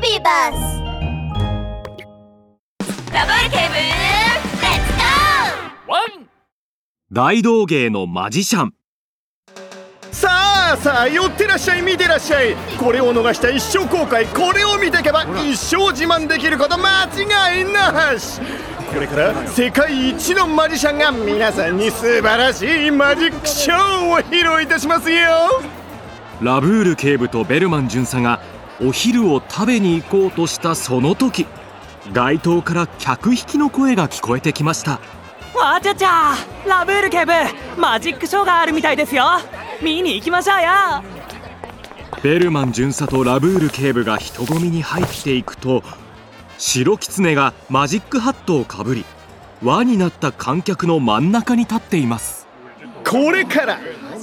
ビーバスダブルケーブルレッツゴーワン大道芸のマジシャン。さあさあ寄ってらっしゃい見てらっしゃい。これを逃した一生後悔これを見ていけば一生自慢できること間違いなし。これから世界一のマジシャンが皆さんに素晴らしいマジックショーを披露いたしますよ。ラブール警部とベルマン巡査がお昼を食べに行こうとしたその時街頭から客引きの声が聞こえてきました。わちゃちゃラブール警部マジックショーがあるみたいですよ。見に行きましょうよ。ベルマン巡査とラブール警部が人混みに入っていくと白狐がマジックハットをかぶり輪になった観客の真ん中に立っています。これから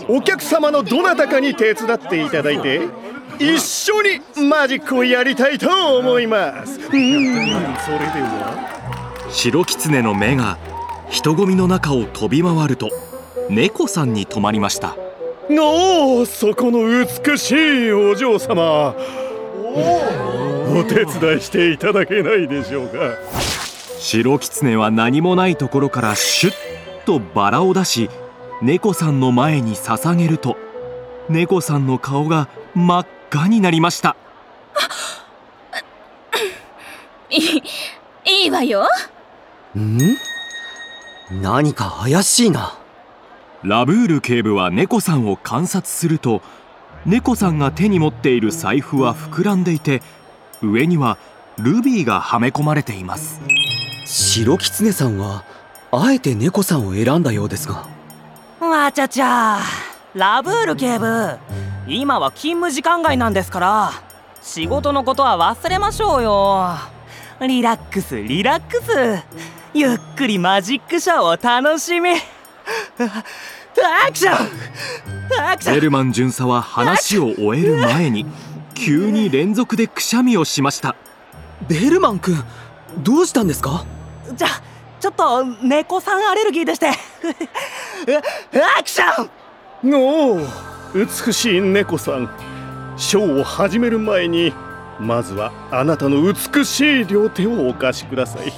お客様のどなたかに手伝っていただいて一緒にマジックをやりたいと思います。うんそれでは白狐の目が人混みの中を飛び回ると猫さんに止まりました。おおそこの美しいお嬢様。お手伝いしていただけないでしょうか。白狐は何もないところからシュッとバラを出し猫さんの前に捧げると猫さんの顔が真っ赤になりました。いいいいわよ。ん？何か怪しいな。ラブール警部は猫さんを観察すると猫さんが手に持っている財布は膨らんでいて上にはルビーがはめ込まれています。白狐さんはあえて猫さんを選んだようですが。わちゃちゃラブール警部今は勤務時間外なんですから仕事のことは忘れましょうよ。リラックスリラックス。ゆっくりマジックショーを楽しみ。アクションアクション。ベルマン巡査は話を終える前に急に連続でくしゃみをしました。ベルマン君どうしたんですか？じゃちょっと猫さんアレルギーでして。アクション！おお美しい猫さん。ショーを始める前にまずはあなたの美しい両手をお貸しください。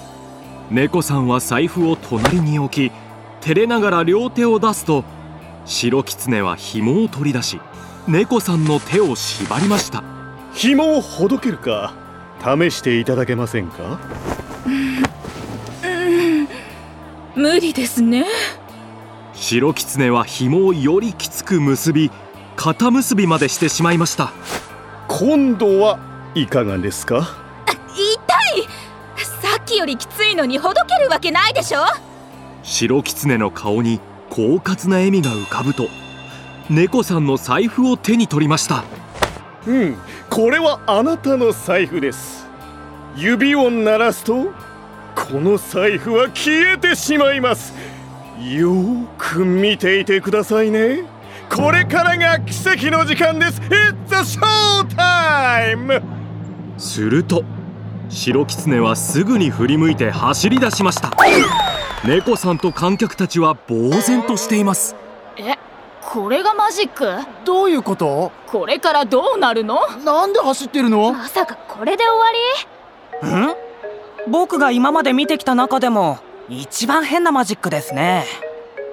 猫さんは財布を隣に置き照れながら両手を出すと白狐は紐を取り出し猫さんの手を縛りました。紐をほどけるか試していただけませんか？無理ですね白狐は紐をよりきつく結び肩結びまでしてしまいました。今度はいかがですか？痛い！さっきよりきついのにほどけるわけないでしょ？白狐の顔に狡猾な笑みが浮かぶと猫さんの財布を手に取りました。うんこれはあなたの財布です。指を鳴らすとこの財布は消えてしまいますよーく見ていてくださいね。これからが奇跡の時間です。It's a show time! すると白狐はすぐに振り向いて走り出しました。猫さんと観客たちは呆然としています。えこれがマジック？どういうこと？これからどうなるの？なんで走ってるの？まさかこれで終わり？ん僕が今まで見てきた中でも一番変なマジックですね。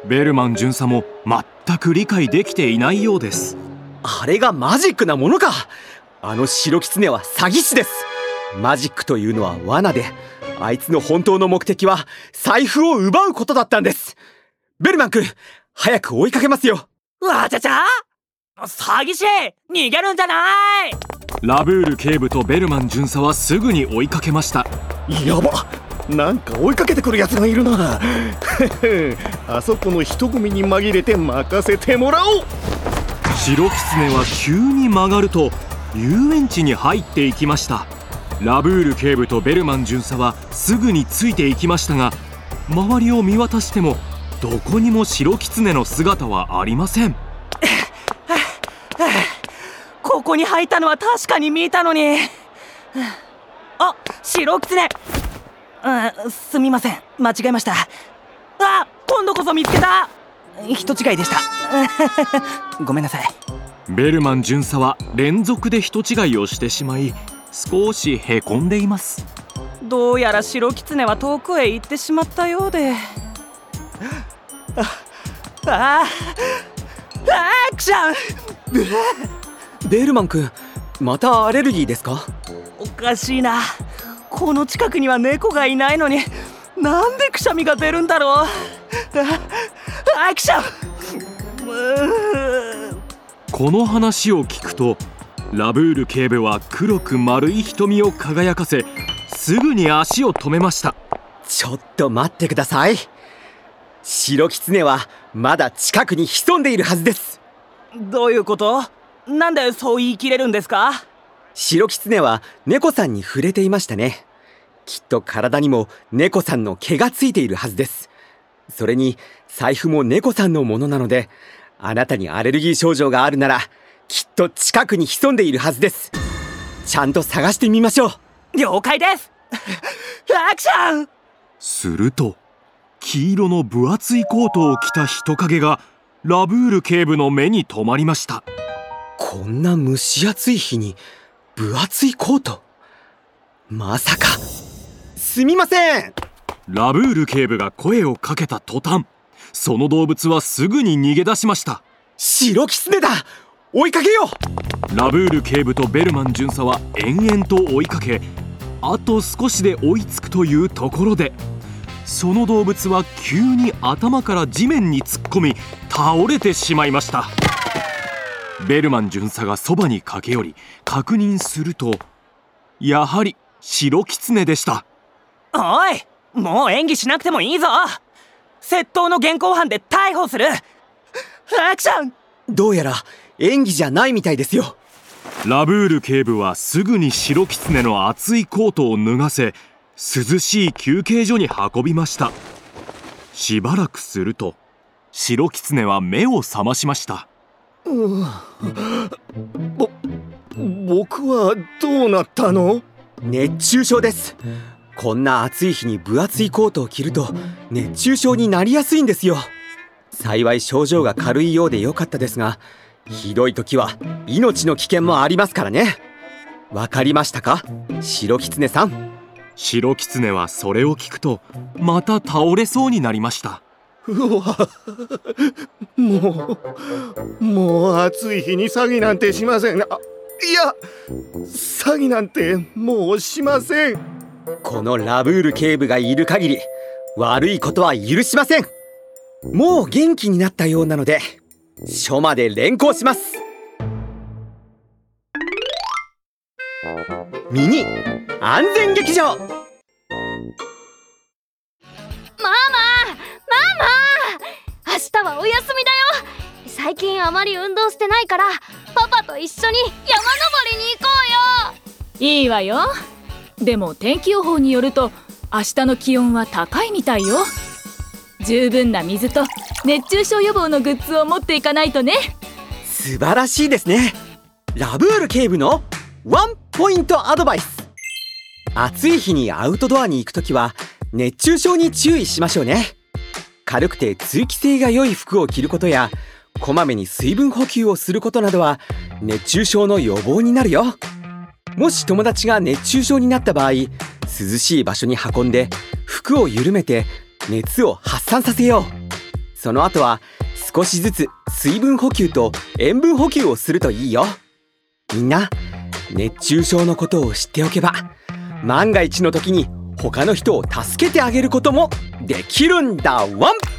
ベルマン巡査も全く理解できていないようです。あれがマジックなものか。あの白狐は詐欺師です。マジックというのは罠であいつの本当の目的は財布を奪うことだったんです。ベルマン君早く追いかけますよ。わちゃちゃ詐欺師逃げるんじゃない。ラブール警部とベルマン巡査はすぐに追いかけました。やばなんか追いかけてくるやつがいるな。あそこの人混みに紛れて任せてもらおう。白狐は急に曲がると遊園地に入っていきました。ラブール警部とベルマン巡査はすぐについていきましたが周りを見渡してもどこにも白狐の姿はありません。ここに入ったのは確かに見たのに。あ白狐うんすみません。間違えました。あ今度こそ見つけた。人違いでした。ごめんなさい。ベルマン巡査は連続で人違いをしてしまい少しへこんでいます。どうやら白狐は遠くへ行ってしまったようで。ああアクション！ベルマン君またアレルギーですか？おかしいなこの近くには猫がいないのになんでくしゃみが出るんだろう。あアクションこの話を聞くとラブール警部は黒く丸い瞳を輝かせすぐに足を止めましたちょっと待ってください白狐はまだ近くに潜んでいるはずですどういうことなんでそう言い切れるんですか白狐は猫さんに触れていましたね。きっと体にも猫さんの毛がついているはずです。それに財布も猫さんのものなのであなたにアレルギー症状があるならきっと近くに潜んでいるはずです。ちゃんと探してみましょう。了解です。アクション！すると黄色の分厚いコートを着た人影がラブール警部の目に留まりました。こんな蒸し暑い日に分厚いコート。まさか。すみません。ラブール警部が声をかけた途端その動物はすぐに逃げ出しました。白狐だ。追いかけよう。ラブール警部とベルマン巡査は延々と追いかけあと少しで追いつくというところでその動物は急に頭から地面に突っ込み倒れてしまいましたベルマン巡査がそばに駆け寄り確認するとやはり白狐でした。おいもう演技しなくてもいいぞ。窃盗の現行犯で逮捕する。アクション。どうやら演技じゃないみたいですよ。ラブール警部はすぐに白狐の厚いコートを脱がせ涼しい休憩所に運びました。しばらくすると白狐は目を覚ましましたぼ僕はどうなったの？熱中症です。こんな暑い日に分厚いコートを着ると熱中症になりやすいんですよ。幸い症状が軽いようでよかったですがひどい時は命の危険もありますからね。わかりましたか？白狐さん。白狐はそれを聞くとまた倒れそうになりましたうわ。もうもう暑い日に詐欺なんてしません。あいや詐欺なんてもうしません。このラブール警部がいる限り悪いことは許しません。もう元気になったようなので署まで連行します。ミニ安全劇場。あまり運動してないからパパと一緒に山登りに行こうよ。いいわよ。でも天気予報によると明日の気温は高いみたいよ。十分な水と熱中症予防のグッズを持っていかないとね。素晴らしいですね。ラブール警部のワンポイントアドバイス。暑い日にアウトドアに行くときは熱中症に注意しましょうね。軽くて通気性が良い服を着ることやこまめに水分補給をすることなどは熱中症の予防になるよ。もし友達が熱中症になった場合涼しい場所に運んで服を緩めて熱を発散させよう。その後は少しずつ水分補給と塩分補給をするといいよ。みんな熱中症のことを知っておけば万が一の時に他の人を助けてあげることもできるんだ。ワン！